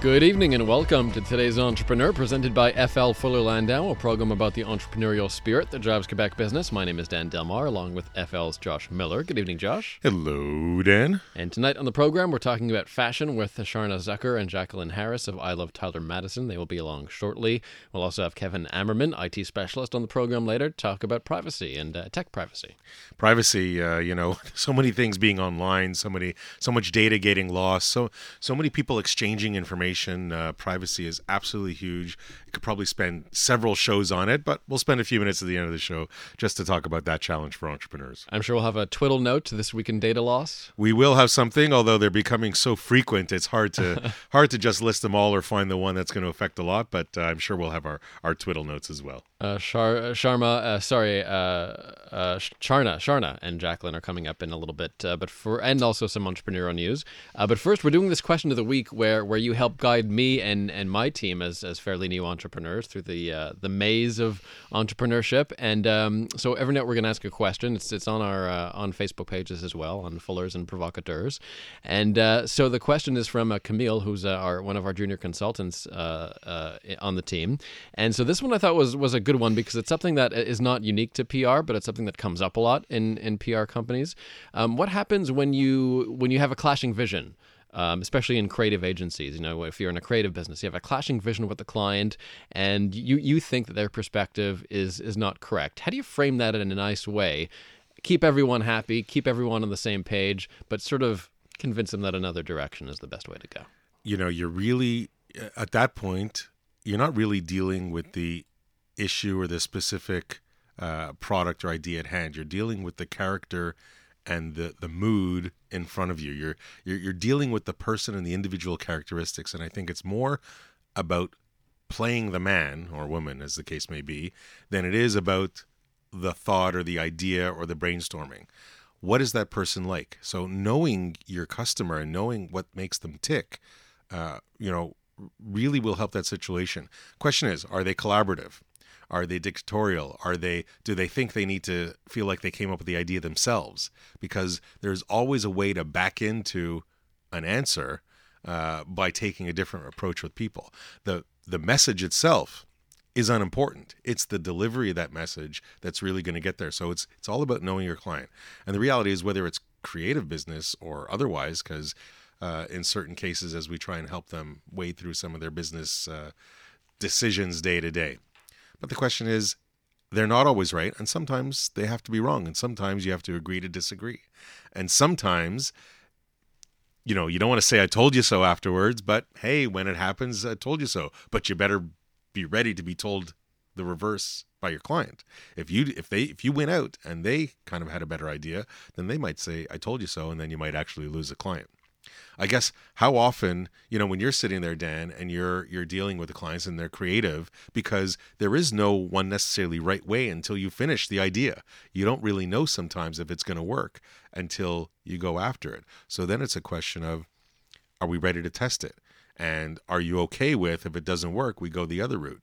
Good evening and welcome to today's Entrepreneur, presented by FL Fuller Landau, a program about the entrepreneurial spirit that drives Quebec business. My name is Dan Delmar, along with FL's Josh Miller. Good evening, Josh. Hello, Dan. And tonight on the program, we're talking about fashion with Charna Zucker and Jacqueline Harris of I Love Tyler Madison. They will be along shortly. We'll also have Kevin Ammerman, IT specialist, on the program later to talk about privacy and uh, tech privacy. Privacy, uh, you know, so many things being online, so many, so much data getting lost, so so many people exchanging information information. Uh, privacy is absolutely huge. You could probably spend several shows on it, but we'll spend a few minutes at the end of the show just to talk about that challenge for entrepreneurs. I'm sure we'll have a twiddle note to this week in data loss. We will have something, although they're becoming so frequent, it's hard to hard to just list them all or find the one that's going to affect a lot. But uh, I'm sure we'll have our our twiddle notes as well. Uh, Shar- uh, Sharma, uh, sorry, uh, uh, Charna, Charna, and Jacqueline are coming up in a little bit, uh, but for and also some entrepreneurial news. Uh, but first, we're doing this question of the week, where where you help guide me and, and my team as, as fairly new entrepreneurs through the uh, the maze of entrepreneurship. And um, so every night we're going to ask a question. It's it's on our uh, on Facebook pages as well, on Fullers and Provocateurs. And uh, so the question is from Camille, who's our one of our junior consultants on the team. And so this one I thought was was a good good one because it's something that is not unique to PR, but it's something that comes up a lot in in PR companies. Um, what happens when you when you have a clashing vision? Um, especially in creative agencies. You know, if you're in a creative business, you have a clashing vision with the client, and you you think that their perspective is is not correct. How do you frame that in a nice way? Keep everyone happy, keep everyone on the same page, but sort of convince them that another direction is the best way to go. You know, you're really at that point, you're not really dealing with the issue or the specific uh, product or idea at hand. You're dealing with the character and the the mood in front of you. You're, you're you're dealing with the person and the individual characteristics. And I think it's more about playing the man or woman, as the case may be, than it is about the thought or the idea or the brainstorming. What is that person like? So knowing your customer and knowing what makes them tick, uh, you know, really will help that situation. Question is, are they collaborative? Are they dictatorial? Are they do they think they need to feel like they came up with the idea themselves? Because there's always a way to back into an answer uh, by taking a different approach with people. The the message itself is unimportant. It's the delivery of that message that's really going to get there. So it's it's all about knowing your client. And the reality is whether it's creative business or otherwise, because uh, in certain cases, as we try and help them wade through some of their business uh, decisions day to day, but the question is, they're not always right, and sometimes they have to be wrong, and sometimes you have to agree to disagree. And sometimes, you know, you don't want to say, I told you so afterwards, but hey, when it happens, I told you so. But you better be ready to be told the reverse by your client. If you if they if you win out and they kind of had a better idea, then they might say, I told you so, and then you might actually lose a client. I guess how often, you know, when you're sitting there, Dan, and you're you're dealing with the clients and they're creative, because there is no one necessarily right way until you finish the idea. You don't really know sometimes if it's going to work until you go after it. So then it's a question of, are we ready to test it? And are you okay with if it doesn't work, we go the other route?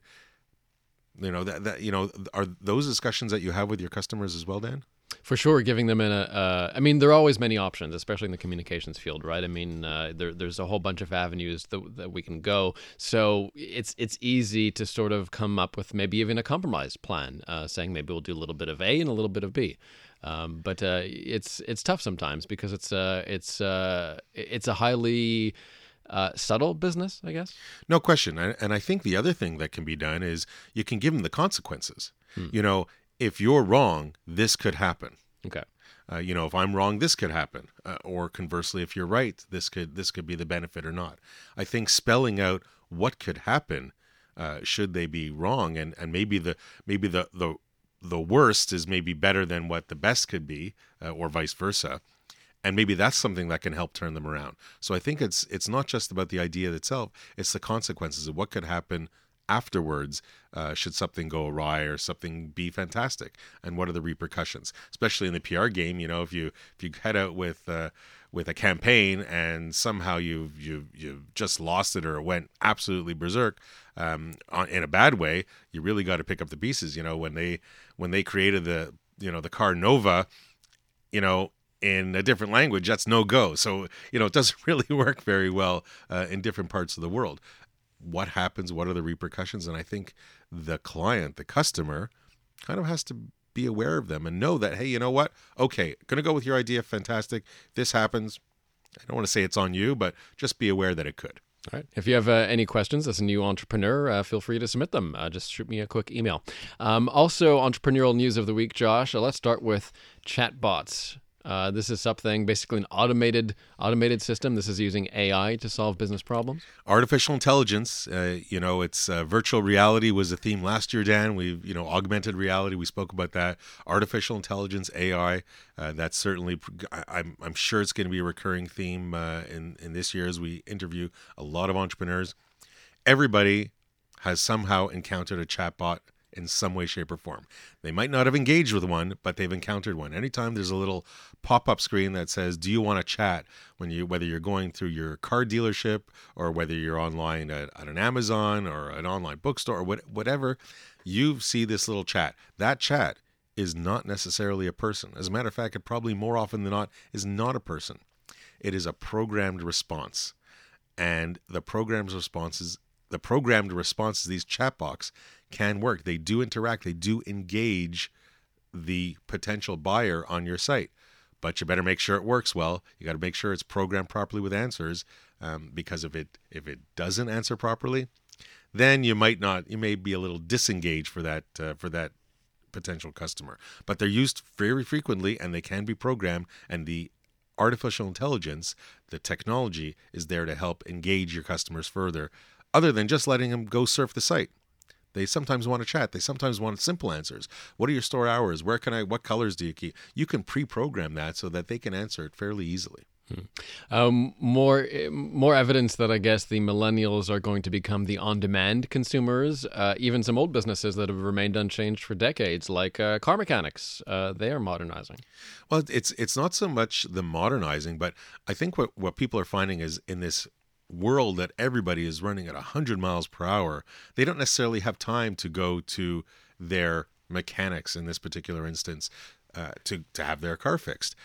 You know that that you know are those discussions that you have with your customers as well, Dan? For sure, giving them in a. Uh, I mean, there are always many options, especially in the communications field, right? I mean, uh, there, there's a whole bunch of avenues that, that we can go. So it's it's easy to sort of come up with maybe even a compromise plan, uh, saying maybe we'll do a little bit of A and a little bit of B. Um, but uh, it's it's tough sometimes because it's uh, it's uh, it's a highly uh, subtle business, I guess. No question. And I think the other thing that can be done is you can give them the consequences. Hmm. You know, if you're wrong, this could happen. Okay. Uh, you know, if I'm wrong, this could happen, uh, or conversely, if you're right, this could this could be the benefit or not. I think spelling out what could happen uh, should they be wrong, and and maybe the maybe the the the worst is maybe better than what the best could be, uh, or vice versa, and maybe that's something that can help turn them around. So I think it's it's not just about the idea itself; it's the consequences of what could happen afterwards uh, should something go awry or something be fantastic and what are the repercussions especially in the pr game you know if you if you head out with uh, with a campaign and somehow you've you you just lost it or went absolutely berserk um, on, in a bad way, you really got to pick up the pieces. You know when they when they created the you know the car Nova, you know in a different language that's no go. So you know it doesn't really work very well uh, in different parts of the world. What happens? What are the repercussions? And I think the client, the customer, kind of has to be aware of them and know that hey you know what okay gonna go with your idea fantastic this happens i don't want to say it's on you but just be aware that it could all right. If you have uh, any questions as a new entrepreneur, uh, feel free to submit them. Uh, just shoot me a quick email. Um, also, entrepreneurial news of the week, Josh. Uh, let's start with chatbots. Uh, this is something basically an automated automated system. This is using AI to solve business problems. Artificial intelligence. Uh, you know, it's uh, virtual reality was a theme last year. Dan, we've you know augmented reality. We spoke about that. Artificial intelligence, AI. Uh, that's certainly. I, I'm I'm sure it's going to be a recurring theme uh, in in this year as we interview a lot of entrepreneurs. Everybody has somehow encountered a chatbot in some way, shape, or form. They might not have engaged with one, but they've encountered one. Anytime there's a little pop-up screen that says, "Do you want to chat?" when you whether you're going through your car dealership or whether you're online at, at an Amazon or an online bookstore or what, whatever, you see this little chat. That chat is not necessarily a person. As a matter of fact, it probably more often than not is not a person. It is a programmed response. And the programmed responses the programmed responses, these chatbots can work. They do interact, they do engage the potential buyer on your site. But you better make sure it works well. You got to make sure it's programmed properly with answers, um, because if it if it doesn't answer properly, then you might not. You may be a little disengaged for that uh, for that potential customer. But they're used very frequently, and they can be programmed. And the artificial intelligence, the technology, is there to help engage your customers further, other than just letting them go surf the site. They sometimes want to chat. They sometimes want simple answers. What are your store hours? Where can I? What colors do you keep? You can pre-program that so that they can answer it fairly easily. Hmm. Um, more more evidence that I guess the millennials are going to become the on-demand consumers. Uh, even some old businesses that have remained unchanged for decades, like uh, car mechanics, uh, they are modernizing. Well, it's it's not so much the modernizing, but I think what what people are finding is in this world that everybody is running at 100 miles per hour, they don't necessarily have time to go to their mechanics in this particular instance uh, to, to have their car fixed.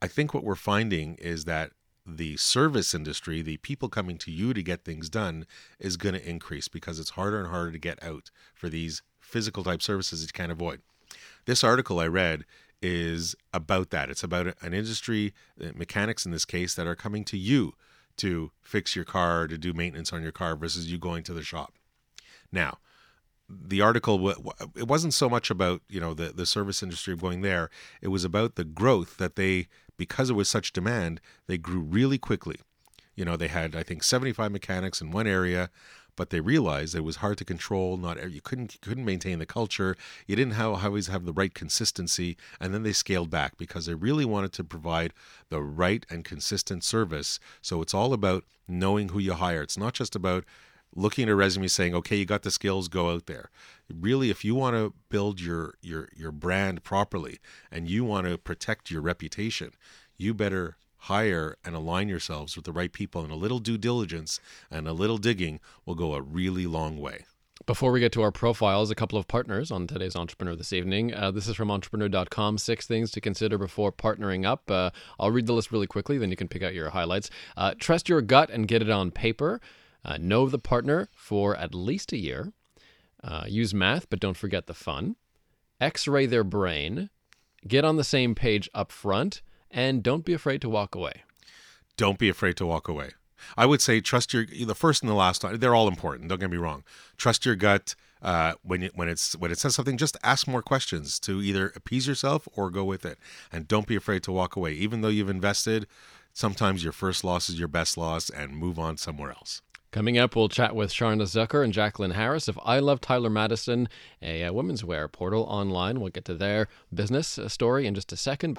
I think what we're finding is that the service industry, the people coming to you to get things done, is going to increase because it's harder and harder to get out for these physical type services that you can't avoid. This article I read is about that. It's about an industry, uh, mechanics in this case, that are coming to you to fix your car, to do maintenance on your car versus you going to the shop. Now, the article it wasn't so much about you know the the service industry going there. It was about the growth that they because it was such demand they grew really quickly. You know they had i think 75 mechanics in one area but they realized it was hard to control. Not you couldn't you couldn't maintain the culture. You didn't have, always have the right consistency, and then they scaled back because they really wanted to provide the right and consistent service. So it's all about knowing who you hire. It's not just about looking at a resume saying, "Okay, you got the skills, go out there." Really, if you want to build your your your brand properly and you want to protect your reputation, you better hire and align yourselves with the right people, and a little due diligence and a little digging will go a really long way. Before we get to our profiles, a couple of partners on today's Entrepreneur this evening. Uh, this is from entrepreneur.com. Six things to consider before partnering up. Uh, I'll read the list really quickly, then you can pick out your highlights. Uh, trust your gut and get it on paper. Uh, know the partner for at least a year. Uh, use math, but don't forget the fun. X ray their brain. Get on the same page up front and don't be afraid to walk away. Don't be afraid to walk away. I would say trust your the first and the last. They're all important. Don't get me wrong. Trust your gut. Uh, when it, when it's when it says something, just ask more questions to either appease yourself or go with it, and don't be afraid to walk away. Even though you've invested, sometimes your first loss is your best loss, and move on somewhere else. Coming up, we'll chat with Charna Zucker and Jacqueline Harris of I Love Tyler Madison, a, a women's wear portal online. We'll get to their business uh, story in just a second.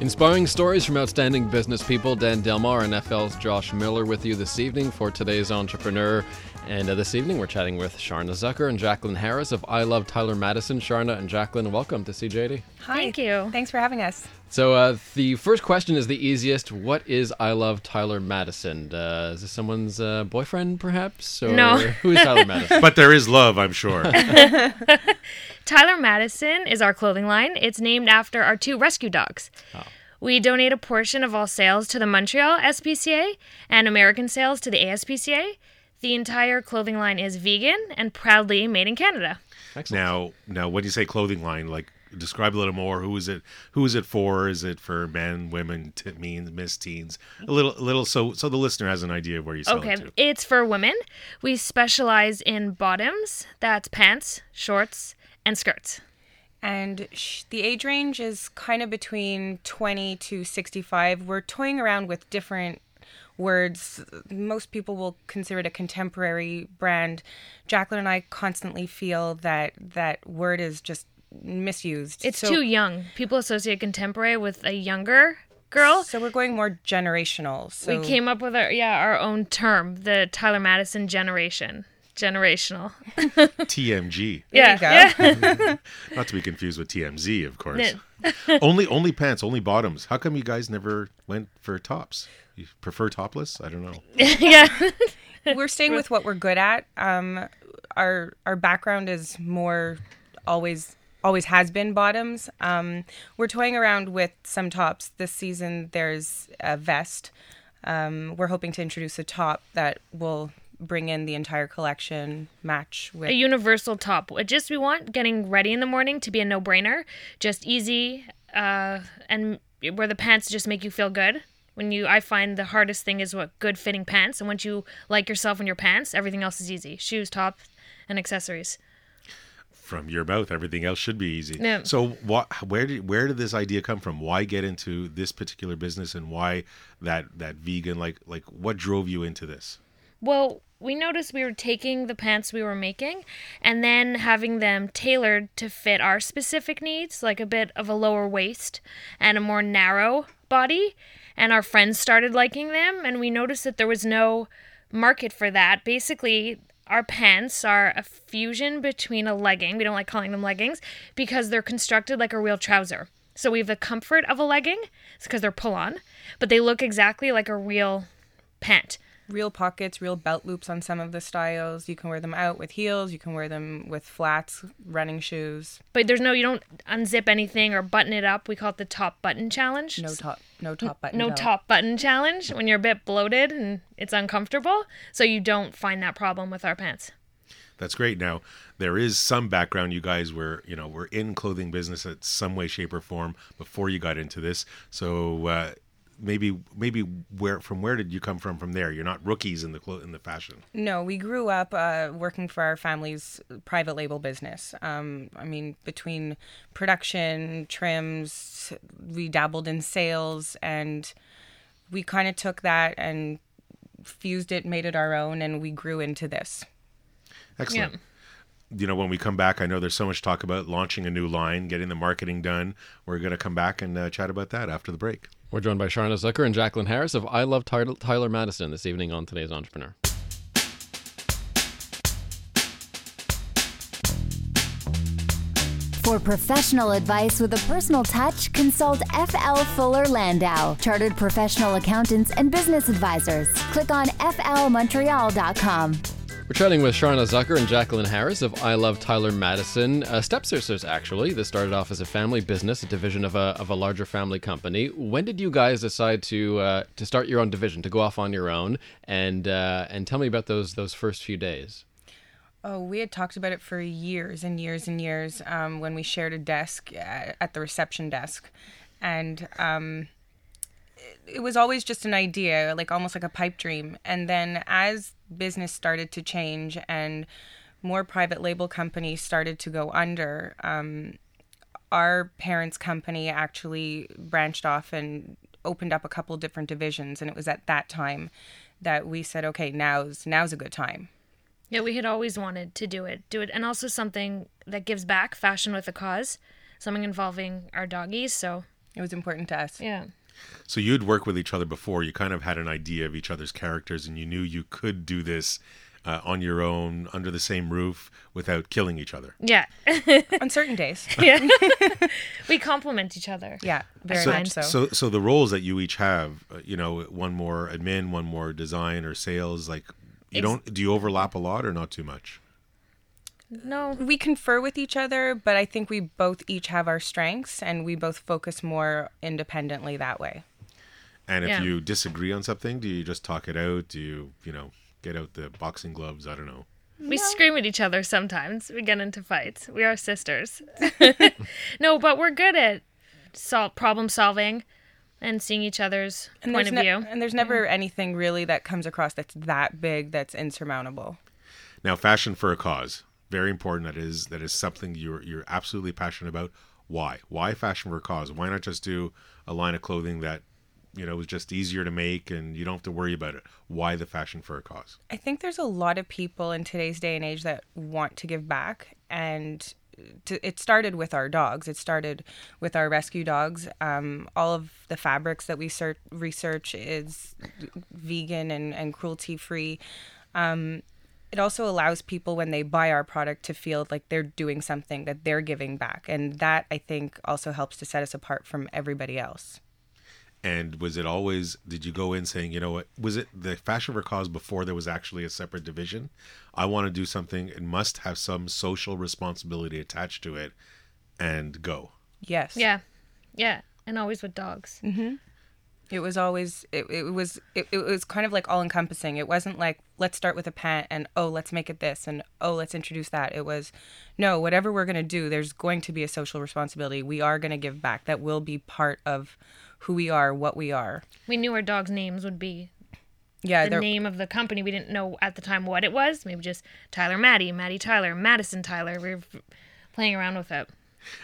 Inspiring stories from outstanding business people. Dan Delmar and FL's Josh Miller with you this evening for today's entrepreneur. And uh, this evening we're chatting with Charna Zucker and Jacqueline Harris of I Love Tyler Madison. Charna and Jacqueline, welcome to CJAD. Hi. Thank you. Thanks for having us. So uh, the first question is the easiest. What is I Love Tyler Madison? Uh, is this someone's uh, boyfriend, perhaps? Or No. Who is Tyler Madison? But there is love, I'm sure. Tyler Madison is our clothing line. It's named after our two rescue dogs. We donate a portion of all sales to the Montreal SPCA and American sales to the ASPCA. The entire clothing line is vegan and proudly made in Canada. Excellent. now, now, when you say clothing line, like describe a little more. Who is it? Who is it for? Is it for men, women, t- means, miss teens? A little, a little, so so the listener has an idea of where you sell Okay, it to. it's for women. We specialize in bottoms, that's pants, shorts, and skirts. And sh- the age range is kind of between 20 to 65. We're toying around with different words. Most people will consider it a contemporary brand. Jacqueline and I constantly feel that that word is just misused. It's So- too young. People associate contemporary with a younger girl. So we're going more generational. So we came up with our yeah our own term, the Tyler Madison generation. Generational. TMG, There yeah. you go. yeah. not to be confused with TMZ, of course. Only, only pants, only bottoms. How come you guys never went for tops? You prefer topless? I don't know. yeah. we're staying with what we're good at. Um, our our background is more always always has been bottoms. Um, we're toying around with some tops this season. There's a vest. Um, we're hoping to introduce a top that will bring in the entire collection, match with. a universal top. Just we want getting ready in the morning to be a no-brainer, just easy, uh, and where the pants just make you feel good. When you, I find the hardest thing is what good fitting pants, and once you like yourself in your pants, everything else is easy. Shoes, top, and accessories. From your mouth, everything else should be easy. So, what? Where did where did this idea come from? Why get into this particular business, and why that that vegan? Like like what drove you into this? Well, we noticed we were taking the pants we were making and then having them tailored to fit our specific needs, like a bit of a lower waist and a more narrow body. And our friends started liking them, and we noticed that there was no market for that. Basically, our pants are a fusion between a legging, we don't like calling them leggings, because they're constructed like a real trouser. So we have the comfort of a legging, it's because they're pull on, but they look exactly like a real pant. Real pockets, real belt loops on some of the styles. You can wear them out with heels. You can wear them with flats, running shoes. But there's no, you don't unzip anything or button it up. We call it the top button challenge. No top, no top button. No belt. top button challenge when you're a bit bloated and it's uncomfortable. So you don't find that problem with our pants. That's great. Now there is some background. You guys were you know were in clothing business at some way, shape, or form before you got into this. So. Uh, Maybe, maybe where from where did you come from? From there, you're not rookies in the clo- in the fashion. No, we grew up uh, working for our family's private label business. Um, I mean, between production, trims, we dabbled in sales, and we kind of took that and fused it, made it our own, and we grew into this. Excellent. You know, when we come back, I know there's so much talk about launching a new line, getting the marketing done. We're going to come back and uh, chat about that after the break. We're joined by Charna Zucker and Jacqueline Harris of I Love Tyler, Tyler Madison this evening on today's Entrepreneur. For professional advice with a personal touch, consult FL Fuller Landau, chartered professional accountants and business advisors. Click on flmontreal.com. We're chatting with Charna Zucker and Jacqueline Harris of I Love Tyler Madison, uh, stepsisters actually. This started off as a family business, a division of a, of a larger family company. When did you guys decide to uh, to start your own division, to go off on your own, and uh, and tell me about those those first few days? Oh, we had talked about it for years and years and years um, when we shared a desk at, at the reception desk. And um, it, was always just an idea, like almost like a pipe dream. And then as business started to change and more private label companies started to go under, um, our parents' company actually branched off and opened up a couple different divisions. And it was at that time that we said, okay, now's now's a good time. Yeah, we had always wanted to do it, do it, and also something that gives back, fashion with a cause, something involving our doggies. So It was important to us. yeah, So you'd work with each other before. You kind of had an idea of each other's characters, and you knew you could do this uh, on your own under the same roof without killing each other. yeah, On certain days. yeah. we complement each other. Yeah, very so, much so. so, so the roles that you each have, uh, you know, one more admin, one more design or sales. Like, you Ex- don't do you overlap a lot or not too much? No, we confer with each other, but I think we both each have our strengths and we both focus more independently that way. And if Yeah. you disagree on something, do you just talk it out? Do you, you know, get out the boxing gloves? I don't know. we scream at each other sometimes. We get into fights. We are sisters. no, but we're good at sol- problem solving and seeing each other's And point of ne- view. and there's never anything really that comes across that's that big that's insurmountable. Now, fashion for a cause, very important. That is that is something you're you're absolutely passionate about. Why? Why fashion for a cause? Why not just do a line of clothing that you know is just easier to make and you don't have to worry about it? Why the fashion for a cause? I think there's a lot of people in today's day and age that want to give back, and to, it started with our dogs. It started with our rescue dogs. Um, all of the fabrics that we ser- research is vegan and, and cruelty free. Um, it also allows people when they buy our product to feel like they're doing something that they're giving back, and that I think also helps to set us apart from everybody else. And was it always? Did you go in saying, you know what? Was it the fashion for cause before there was actually a separate division? I want to do something. It must have some social responsibility attached to it, and go. Yes. Yeah, yeah, and always with dogs. Mm-hmm. It was always it, it was it, it was kind of like all encompassing. It wasn't like let's start with a pant and oh let's make it this and oh let's introduce that. It was no whatever we're gonna do. There's going to be a social responsibility. We are gonna give back. That will be part of who we are, what we are. We knew our dogs' names would be Yeah, the they're- name of the company. We didn't know at the time what it was. Maybe just Tyler Maddie, Maddie Tyler, Madison Tyler. We were playing around with it.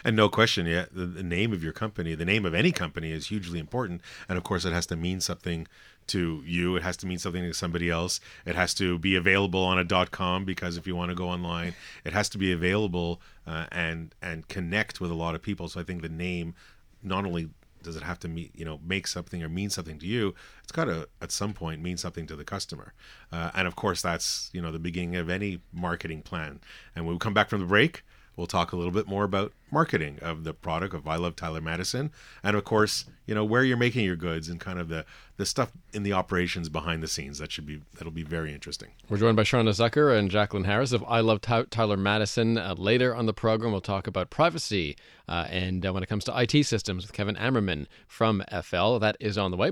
And no question, yeah, the, the name of your company, the name of any company is hugely important. And of course, it has to mean something to you. It has to mean something to somebody else. It has to be available on a dot com because if you want to go online, it has to be available uh, and and connect with a lot of people. So I think the name not only does it have to meet you know make something or mean something to you it's got to at some point mean something to the customer uh, and of course that's you know the beginning of any marketing plan and when we come back from the break we'll talk a little bit more about marketing of the product of I Love Tyler Madison, and of course, you know where you're making your goods and kind of the the stuff in the operations behind the scenes. That should be that'll be very interesting. We're joined by Charna Zucker and Jacqueline Harris of I Love Ty- Tyler Madison. Uh, later on the program, we'll talk about privacy uh, and uh, when it comes to IT systems with Kevin Ammerman from FL. That is on the way.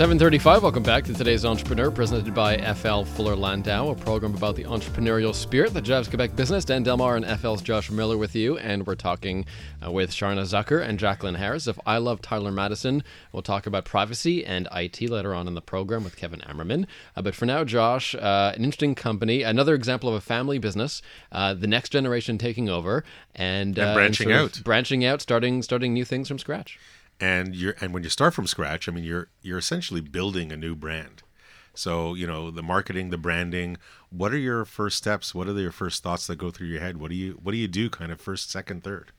735, welcome back to today's Entrepreneur, presented by FL Fuller Landau, a program about the entrepreneurial spirit that drives Quebec business. Dan Delmar and FL's Josh Miller with you, and we're talking uh, with Charna Zucker and Jacqueline Harris of I Love Tyler Madison. We'll talk about privacy and IT later on in the program with Kevin Ammerman. Uh, but for now, Josh, uh, an interesting company, another example of a family business, uh, the next generation taking over and, And uh, branching of out. branching out, starting starting new things from scratch. And you're and when you start from scratch, I mean you're you're essentially building a new brand. So you know the marketing, the branding. What are your first steps? What are your first thoughts that go through your head? What do you what do you do? Kind of first, second, third.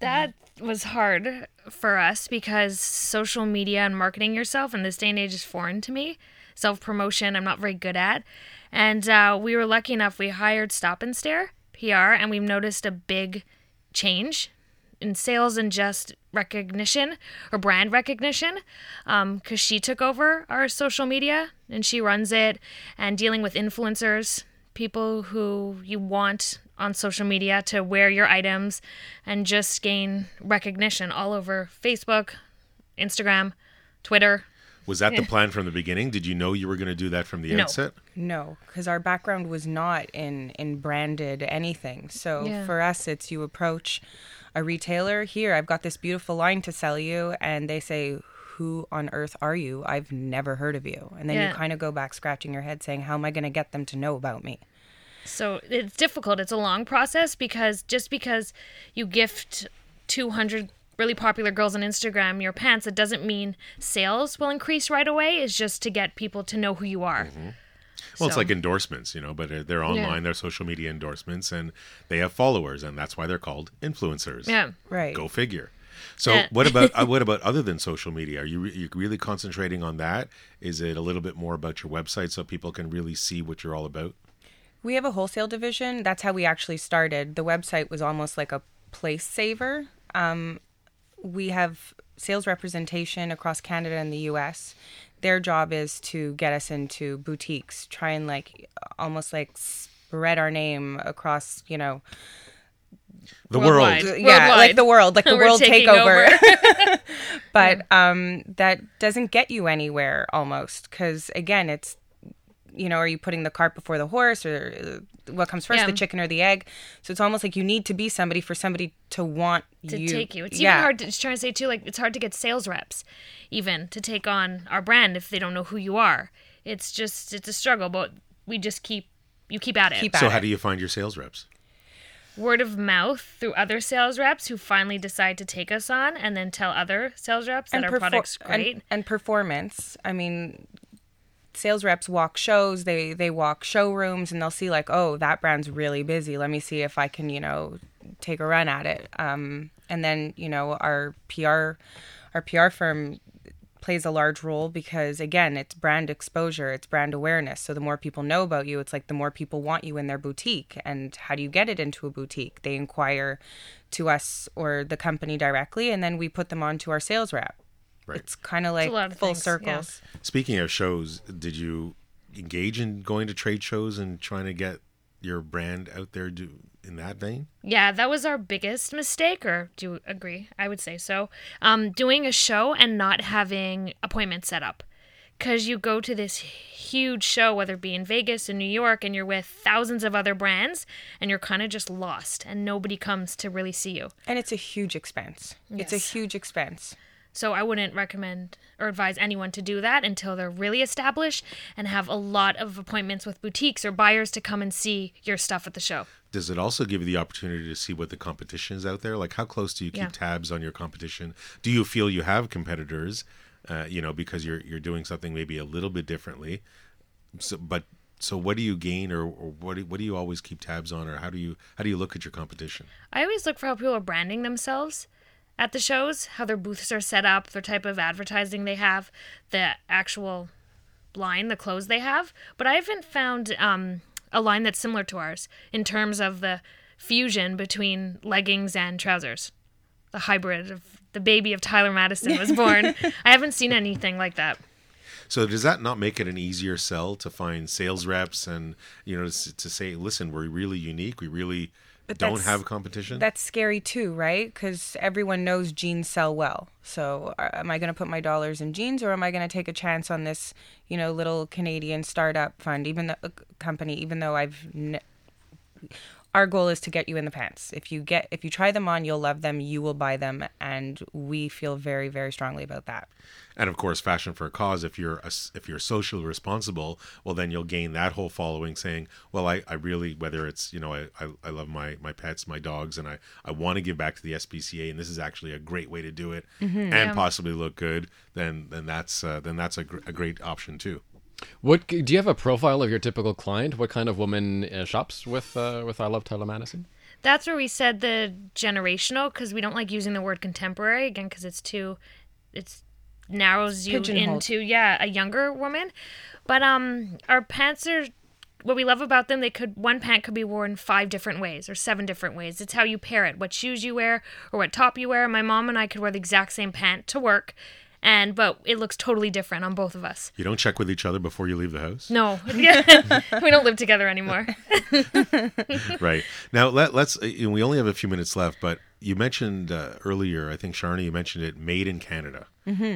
That was hard for us because social media and marketing yourself in this day and age is foreign to me. Self promotion, I'm not very good at. And uh, we were lucky enough, we hired Stop and Stare PR, and we've noticed a big change in sales and just recognition or brand recognition um, because she took over our social media and she runs it and dealing with influencers people who you want on social media to wear your items and just gain recognition all over facebook instagram twitter Was that the plan from the beginning? Did you know you were going to do that from the No. outset? No, because our background was not in in branded anything. So Yeah. for us, it's you approach a retailer here. I've got this beautiful line to sell you, and they say, who on earth are you? I've never heard of you. And then Yeah. you kind of go back scratching your head saying, how am I going to get them to know about me? So it's difficult. It's a long process because just because you gift 200 really popular girls on Instagram your pants, it doesn't mean sales will increase right away. It's just to get people to know who you are. Mm-hmm. Well, it's like endorsements, you know, but uh, they're online, they're social media endorsements, and they have followers, and that's why they're called influencers. Yeah. Right. Go figure. So, Yeah. what about uh, what about other than social media? Are you re- you really concentrating on that? Is it a little bit more about your website so people can really see what you're all about? We have a wholesale division. That's how we actually started. The website was almost like a place saver. Um, we have sales representation across Canada and the US. Their job is to get us into boutiques, try and like almost like spread our name across, you know, The Worldwide. world. yeah, like the world, like the We're world taking takeover. but um, that doesn't get you anywhere almost because again, it's you know, are you putting the cart before the horse or uh, what comes first, Yeah. the chicken or the egg? So it's almost like you need to be somebody for somebody to want to you take you. It's yeah. even hard to it's trying to say too, like it's hard to get sales reps even to take on our brand if they don't know who you are. It's just it's a struggle, but we just keep you keep at it. Keep at So, it. how do you find your sales reps? Word of mouth through other sales reps who finally decide to take us on and then tell other sales reps that our perfor- product's and- great. and, performance. I mean, sales reps walk shows. They they walk showrooms, and they'll see like, oh, that brand's really busy. Let me see if I can, you know, take a run at it. Um, and then you know, our PR, our PR firm plays a large role because again it's brand exposure it's brand awareness so the more people know about you it's like the more people want you in their boutique and how do you get it into a boutique they inquire to us or the company directly and then we put them on to our sales rep Right. it's kind of like a of full things, yeah. circles Speaking of shows, did you engage in going to trade shows and trying to get your brand out there do, in that vein? Yeah, that was our biggest mistake, or do you agree? I would say so. Um, doing a show and not having appointments set up. Because you go to this huge show, whether it be in Vegas or New York, and you're with thousands of other brands, and you're kind of just lost, and nobody comes to really see you. and it's a huge expense it's a huge expense So I wouldn't recommend or advise anyone to do that until they're really established and have a lot of appointments with boutiques or buyers to come and see your stuff at the show. Does it also give you the opportunity to see what the competition is out there? Like, how close do you keep Yeah. tabs on your competition? Do you feel you have competitors? Uh, you know, because you're you're doing something maybe a little bit differently. So, but so what do you gain, or, or what do, what do you always keep tabs on, or how do you how do you look at your competition? I always look for how people are branding themselves at the shows, how their booths are set up, their type of advertising they have, the actual line, the clothes they have. But I haven't found um, a line that's similar to ours in terms of the fusion between leggings and trousers. The hybrid of the baby of Tyler Madison was born. I haven't seen anything like that. So does that not make it an easier sell to find sales reps and you know to, to say, listen, we're really unique, we really But don't have competition? that's scary too right? Because everyone knows jeans sell well. So uh, am i going to put my dollars in jeans or am i going to take a chance on this you know little canadian startup fund? Even the uh, company even though i've our goal is to get you in the pants. If you get if you try them on you'll love them you will buy them and we feel very very strongly about that. And of course fashion for a cause. If you're a if you're socially responsible well then you'll gain that whole following saying well i, I really whether it's you know I, I, I love my my pets my dogs and i i want to give back to the spca and this is actually a great way to do it and possibly look good then then that's uh, then that's a, gr- a great option too What do you have a profile of your typical client? What kind of woman uh, shops with uh, with I Love Tyler Madison? That's where we said the generational because we don't like using the word contemporary again because it's too, it's narrows you into yeah a younger woman, but um our pants are. What we love about them, they could one pant could be worn five different ways or seven different ways. It's how you pair it, what shoes you wear or what top you wear. My mom and I could wear the exact same pant to work, and but it looks totally different on both of us. you don't check with each other before you leave the house No, we don't live together anymore. right now let, let's uh, we only have a few minutes left but you mentioned uh, earlier, I think Charna, you mentioned it, made in Canada,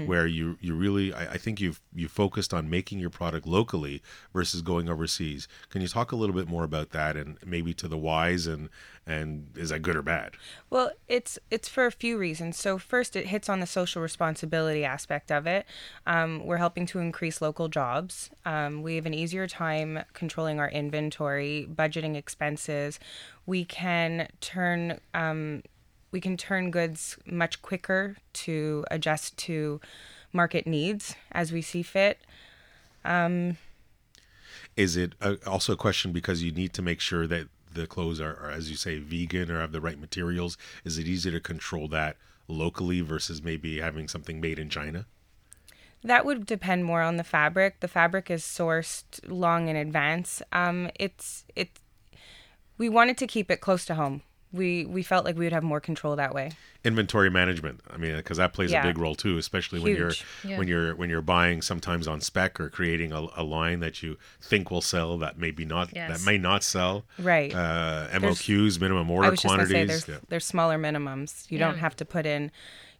where you you really, I, I think you've you focused on making your product locally versus going overseas. Can you talk a little bit more about that, and maybe to the whys, and and is that good or bad? Well, it's it's for a few reasons. So first, it hits on the social responsibility aspect of it. Um, we're helping to increase local jobs. Um, we have an easier time controlling our inventory, budgeting expenses. We can turn um, we can turn goods much quicker to adjust to market needs as we see fit. Is it uh also a question because you need to make sure that the clothes are, are, as you say, vegan or have the right materials? Is it easier to control that locally versus maybe having something made in China? That would depend more on the fabric. The fabric is sourced long in advance. Um, it's it. We wanted to keep it close to home. We we felt like we would have more control that way. inventory management i mean because that plays Yeah. a big role too especially when you're Yeah. when you're when you're buying sometimes on spec or creating a, a line that you think will sell that maybe not Yes. that may not sell Right. uh moqs minimum order I was just say quantities there's yeah. there's smaller minimums. You Yeah. don't have to put in,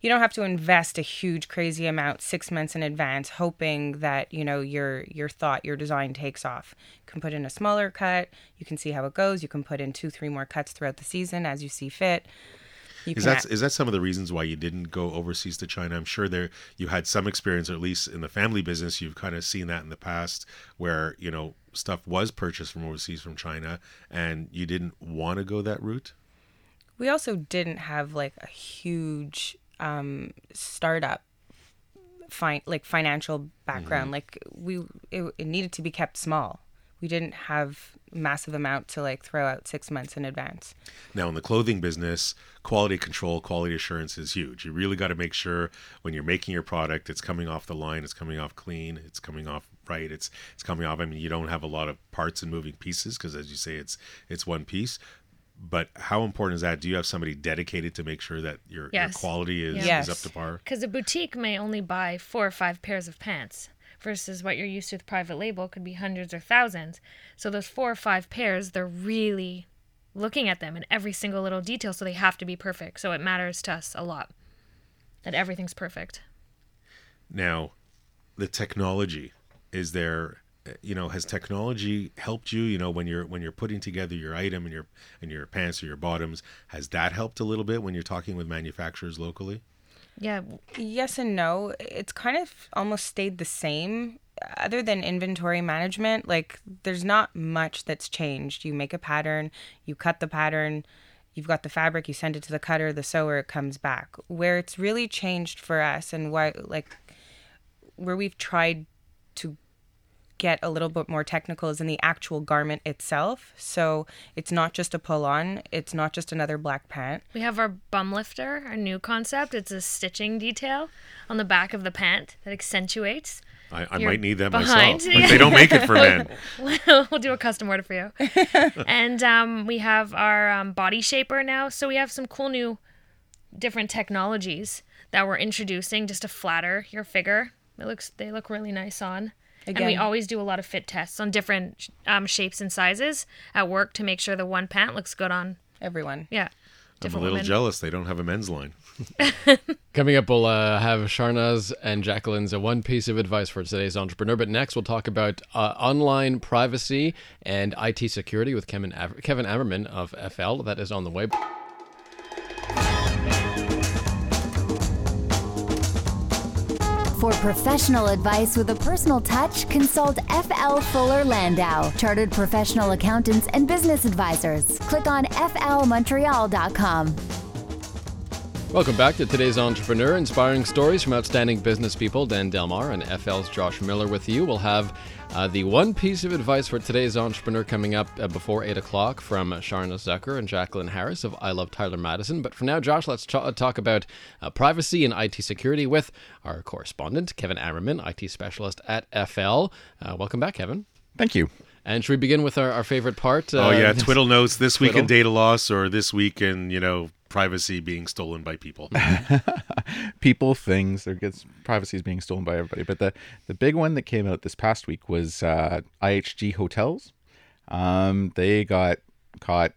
you don't have to invest a huge crazy amount six months in advance, hoping that you know your your thought your design takes off. You can put in a smaller cut. You can see how it goes. You can put in two three more cuts throughout the season as you see fit. You is that is that some of the reasons why you didn't go overseas to China? I'm sure there you had some experience, or at least in the family business, you've kind of seen that in the past, where you know stuff was purchased from overseas from China, and you didn't want to go that route. We also didn't have like a huge um, startup, fin- like financial background. Like we, it, it needed to be kept small. We didn't have massive amount to like throw out six months in advance. Now, in the clothing business, quality control, quality assurance is huge. You really got to make sure when you're making your product, it's coming off the line, it's coming off clean, it's coming off right, it's it's coming off. I mean, you don't have a lot of parts and moving pieces because, as you say, it's it's one piece. But how important is that? Do you have somebody dedicated to make sure that your, your quality is, Yes. is up to par? Because a boutique may only buy four or five pairs of pants versus what you're used to with private label could be hundreds or thousands. So those four or five pairs, they're really looking at them in every single little detail, so they have to be perfect. So it matters to us a lot that everything's perfect. Now, the technology is there. You know, has technology helped you? You know, when you're when you're putting together your item and your and your pants or your bottoms, has that helped a little bit when you're talking with manufacturers locally? Yeah, Yes and no. It's kind of almost stayed the same other than inventory management. Like there's not much that's changed. You make a pattern, you cut the pattern, you've got the fabric, you send it to the cutter, the sewer, it comes back. Where it's really changed for us and why like where we've tried to get a little bit more technical is in the actual garment itself. So it's not just a pull on, it's not just another black pant. we have our bum lifter, our new concept. It's a stitching detail on the back of the pant that accentuates. I, I might need that behind, myself, but they don't make it for men. we'll do a custom order for you. and um, we have our um, body shaper now. So we have some cool new different technologies that we're introducing just to flatter your figure. It looks they look really nice on. And we always do a lot of fit tests on different um, shapes and sizes at work to make sure the one pant looks good on Everyone. yeah I'm a little women. jealous they don't have a men's line. Coming up, we'll uh, have Charna's and Jacqueline's uh, one piece of advice for today's entrepreneur. But next, we'll talk about uh, online privacy and IT security with Kevin, Aver- Kevin Ammerman of FL. That is on the way. For professional advice with a personal touch, consult FL Fuller Landau, Chartered Professional Accountants and Business Advisors. Click on flmontreal.com. Welcome back to today's Entrepreneur, inspiring stories from outstanding business people. Dan Delmar and FL's Josh Miller with you. We'll have uh, the one piece of advice for today's Entrepreneur coming up uh, before 8 o'clock from Charna Zucker and Jacqueline Harris of I Love Tyler Madison. But for now, Josh, let's ch- talk about uh, privacy and IT security with our correspondent, Kevin Ammerman, IT specialist at FL. Uh, welcome back, Kevin. Thank you. And should we begin with our, our favorite part? Oh Uh, yeah, twiddle notes this week in data loss or this week in you know privacy being stolen by people. People, things, there gets privacy is being stolen by everybody. But the the big one that came out this past week was uh, IHG hotels. Um, they got caught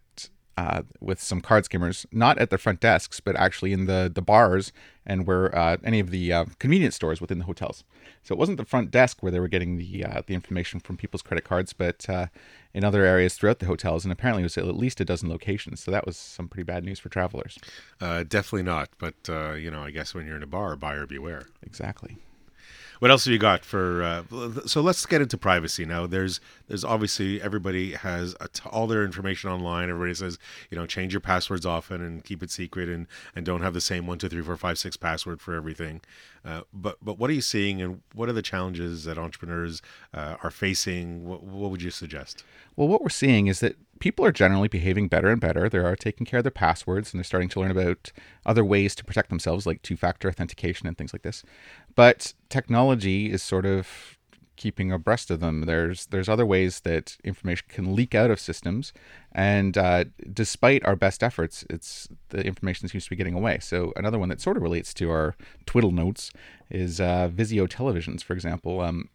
uh, with some card skimmers, not at the front desks, but actually in the the bars and where uh, any of the uh, convenience stores within the hotels. So it wasn't the front desk where they were getting the uh, the information from people's credit cards, but uh, in other areas throughout the hotels, and apparently it was at least a dozen locations. So that was some pretty bad news for travelers. Uh, definitely not. But uh, you know, I guess when you're in a bar, buyer beware. Exactly. What else have you got for? Uh, so let's get into privacy now. There's there's obviously everybody has all their information online. Everybody says you know change your passwords often and keep it secret and and don't have the same one two three four five six password for everything. Uh, but but what are you seeing and what are the challenges that entrepreneurs uh, are facing? What, what would you suggest? Well, what we're seeing is that people are generally behaving better and better. They are taking care of their passwords and they're starting to learn about other ways to protect themselves, like two factor authentication and things like this. But technology is sort of keeping abreast of them. There's there's other ways that information can leak out of systems, and uh, despite our best efforts, it's the information seems to be getting away. So another one that sort of relates to our twiddle notes is uh, Vizio televisions, for example. Um,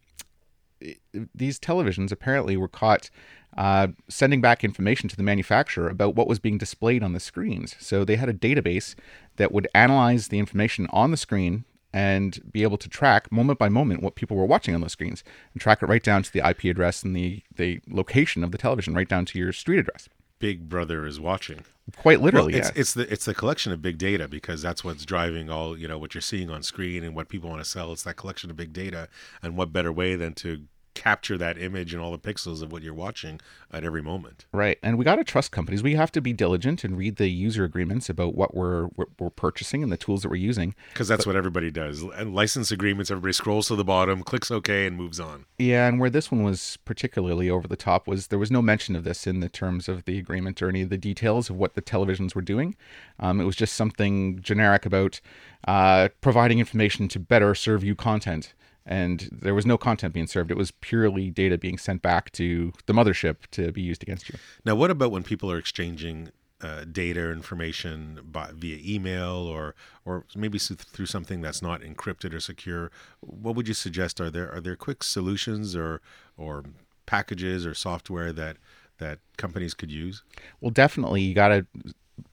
these televisions apparently were caught uh, sending back information to the manufacturer about what was being displayed on the screens. So they had a database that would analyze the information on the screen and be able to track moment by moment what people were watching on those screens and track it right down to the IP address and the, the location of the television, right down to your street address. Big Brother is watching. Quite literally, well, it's, yeah. it's the it's the collection of big data because that's what's driving all you know what you're seeing on screen and what people want to sell. It's that collection of big data, and what better way than to capture that image and all the pixels of what you're watching at every moment. Right. And we got to trust companies. We have to be diligent and read the user agreements about what we're we're, we're purchasing and the tools that we're using. Because that's but, what everybody does. And license agreements, everybody scrolls to the bottom, clicks OK, and moves on. Yeah. And where this one was particularly over the top was there was no mention of this in the terms of the agreement or any of the details of what the televisions were doing. Um, it was just something generic about uh, providing information to better serve you content and there was no content being served. It was purely data being sent back to the mothership to be used against you. Now, what about when people are exchanging uh, data information by, via email or or maybe through something that's not encrypted or secure? What would you suggest? Are there are there quick solutions or or packages or software that that companies could use? Well, definitely, you got to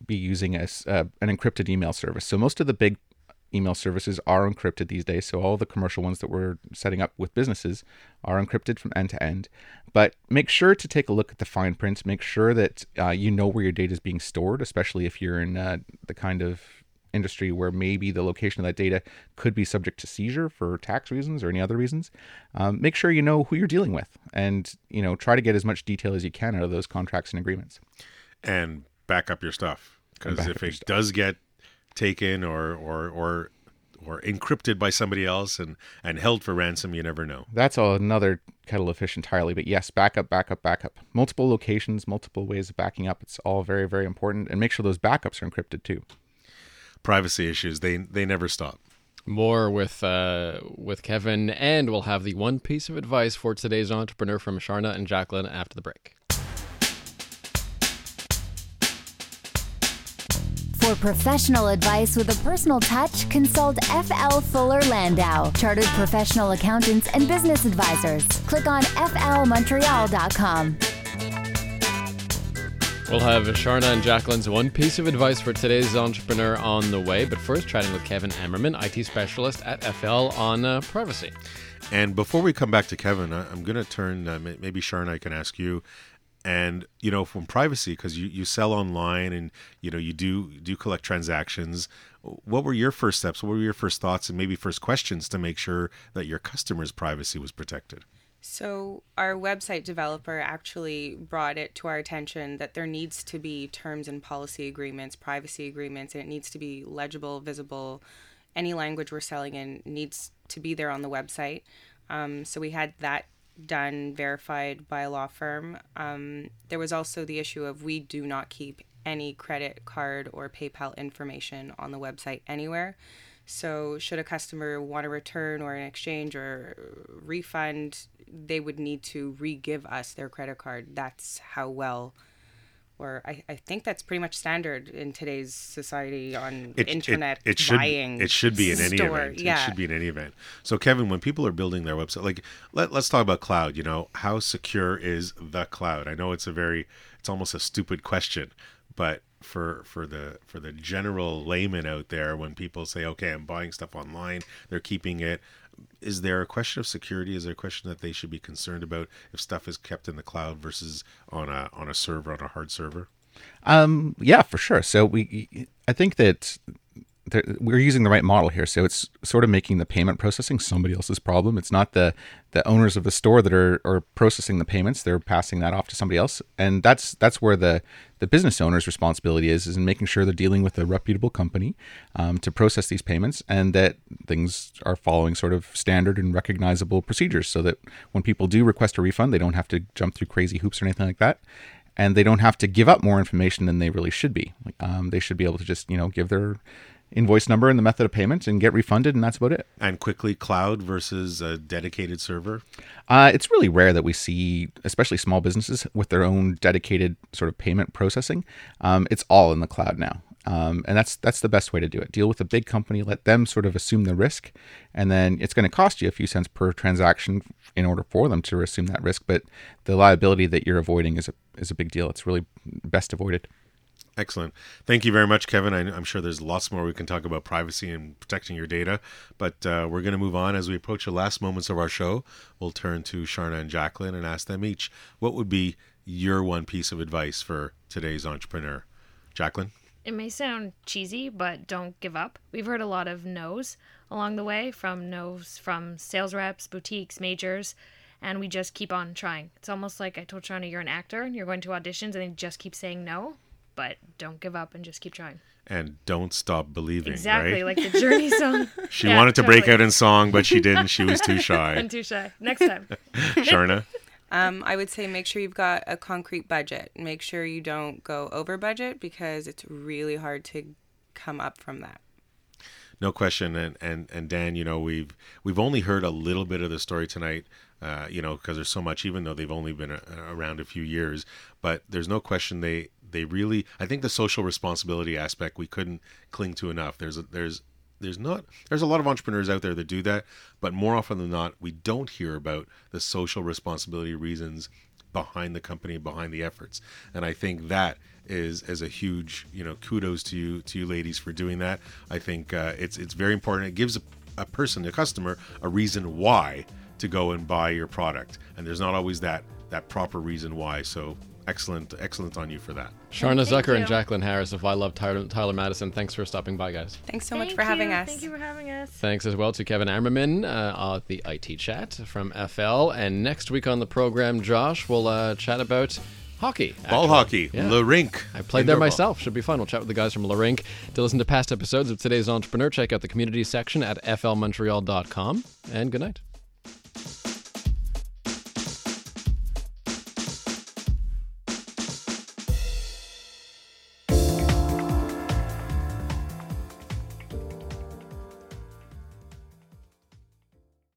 be using a, uh, an encrypted email service. So most of the big email services are encrypted these days. So all the commercial ones that we're setting up with businesses are encrypted from end to end. But make sure to take a look at the fine print. Make sure that uh, you know where your data is being stored, especially if you're in uh, the kind of industry where maybe the location of that data could be subject to seizure for tax reasons or any other reasons. Um, make sure you know who you're dealing with, and you know try to get as much detail as you can out of those contracts and agreements. And back up your stuff because if it does get taken or or or or encrypted by somebody else and and held for ransom you never know. That's another kettle of fish entirely but yes backup backup backup. Multiple locations multiple ways of backing up. It's all very very important. And make sure those backups are encrypted too. Privacy issues they they never stop. More with uh, with Kevin, and we'll have the one piece of advice for today's entrepreneur from Charna and Jacqueline after the break. For professional advice with a personal touch, consult FL Fuller Landau, Chartered Professional Accountants and Business Advisors. Click on flmontreal.com. We'll have Charna and Jacqueline's one piece of advice for today's entrepreneur on the way, but first, chatting with Kevin Ammerman, IT specialist at FL, on uh, privacy. And before we come back to Kevin, I'm going to turn, uh, maybe Charna, I can ask you and you know from privacy because you, you sell online and you know you do do collect transactions. What were your first steps? What were your first thoughts and maybe first questions to make sure that your customers privacy was protected? So our website developer actually brought it to our attention that there needs to be terms and policy agreements privacy agreements and it needs to be legible visible. Any language we're selling in needs to be there on the website. Um, so we had that done, verified by a law firm. Um, there was also the issue of we do not keep any credit card or PayPal information on the website anywhere. So, should a customer want to return or an exchange or refund, they would need to re give us their credit card. That's how well or I, I think that's pretty much standard in today's society on it, internet it, it should, buying. It should be in any store. event. Yeah. It should be in any event. So Kevin, when people are building their website, like let, let's talk about cloud. You know, how secure is the cloud? I know it's a very, it's almost a stupid question, but for for the for the general layman out there, when people say, "Okay, I'm buying stuff online," they're keeping it. Is there a question of security? Is there a question that they should be concerned about if stuff is kept in the cloud versus on a on a server on a hard server? Um, yeah, for sure. So we, I think that we're using the right model here. So it's sort of making the payment processing somebody else's problem. It's not the the owners of the store that are, are processing the payments. They're passing that off to somebody else, and that's that's where the the business owner's responsibility is is in making sure they're dealing with a reputable company um, to process these payments, and that things are following sort of standard and recognizable procedures, so that when people do request a refund, they don't have to jump through crazy hoops or anything like that and they don't have to give up more information than they really should be. Um, they should be able to just you know give their invoice number and the method of payment and get refunded, and that's about it. And quickly cloud versus a dedicated server? Uh, it's really rare that we see, especially small businesses with their own dedicated sort of payment processing. Um, it's all in the cloud now. Um, and that's that's the best way to do it. Deal with a big company, let them sort of assume the risk, and then it's going to cost you a few cents per transaction in order for them to assume that risk. But the liability that you're avoiding is a is a big deal. It's really best avoided. Excellent. Thank you very much, Kevin. I, am sure there's lots more we can talk about privacy and protecting your data, but uh, we're going to move on as we approach the last moments of our show. We'll turn to Charna and Jacqueline and ask them each what would be your one piece of advice for today's entrepreneur. Jacqueline? It may sound cheesy, but don't give up. We've heard a lot of no's along the way from no's from sales reps, boutiques, majors, and we just keep on trying. It's almost like I told Charna, you're an actor and you're going to auditions and they just keep saying no but don't give up and just keep trying. And don't stop believing. Exactly, right? like the Journey song. she Yeah, wanted to break out in song, but she didn't. She was too shy. I'm too shy. Next time. Charna? Um, I would say make sure you've got a concrete budget. Make sure you don't go over budget because it's really hard to come up from that. No question, and and and Dan, you know we've we've only heard a little bit of the story tonight, uh, you know, because there's so much, even though they've only been a, around a few years. But there's no question they they really. I think the social responsibility aspect we couldn't cling to enough. There's a, there's there's not there's a lot of entrepreneurs out there that do that, but more often than not, we don't hear about the social responsibility reasons behind the company, behind the efforts, and I think that is is a huge you know kudos to you to you ladies for doing that. I think uh, it's it's very important. It gives a, a person, a customer, a reason why to go and buy your product, and there's not always that that proper reason why. So excellent, excellent on you for that. Charna Thank Zucker and. Jacqueline Harris of I Love Tyler, Tyler Madison. Thanks for stopping by, guys. Thanks so much Thank for having us. Thank you for having us. Thanks as well to Kevin Ammerman uh, at the IT Chat from FL. And next week on the program, Josh will uh, chat about hockey. Ball hockey, Yeah. Le Rink. I played there Indoor ball. myself. Should be fun. We'll chat with the guys from Larink. To listen to past episodes of today's Entrepreneur, check out the community section at flmontreal.com. And good night.